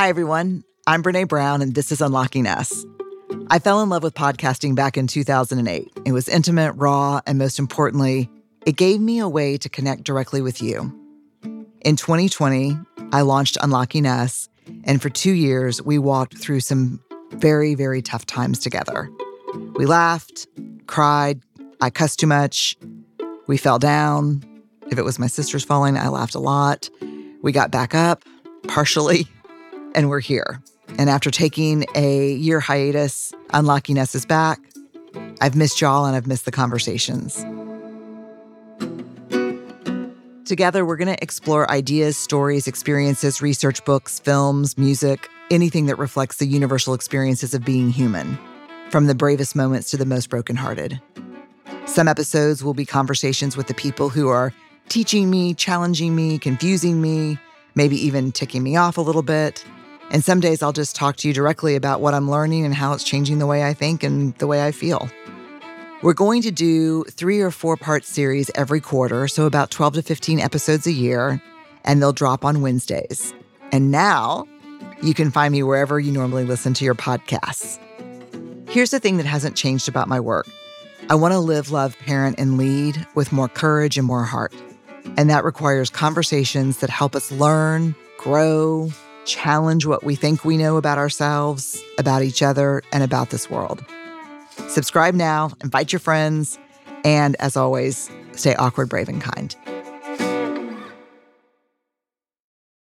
Hi, everyone. I'm Brene Brown, and this is Unlocking Us. I fell in love with podcasting back in 2008. It was intimate, raw, and most importantly, it gave me a way to connect directly with you. In 2020, I launched Unlocking Us, and for two years, we walked through some very, very tough times together. We laughed, cried, I cussed too much, we fell down. If it was my sisters falling, I laughed a lot. We got back up, partially, and we're here. And after taking a year hiatus, Unlocking Us is back. I've missed y'all and I've missed the conversations. Together, we're going to explore ideas, stories, experiences, research books, films, music, anything that reflects the universal experiences of being human, from the bravest moments to the most brokenhearted. Some episodes will be conversations with the people who are teaching me, challenging me, confusing me, maybe even ticking me off a little bit. And some days I'll just talk to you directly about what I'm learning and how it's changing the way I think and the way I feel. We're going to do three or four part series every quarter, so about 12 to 15 episodes a year, and they'll drop on Wednesdays. And now you can find me wherever you normally listen to your podcasts. Here's the thing that hasn't changed about my work I want to live, love, parent, and lead with more courage and more heart. And that requires conversations that help us learn, grow, challenge what we think we know about ourselves, about each other, and about this world. Subscribe now, invite your friends, and as always, stay awkward, brave, and kind.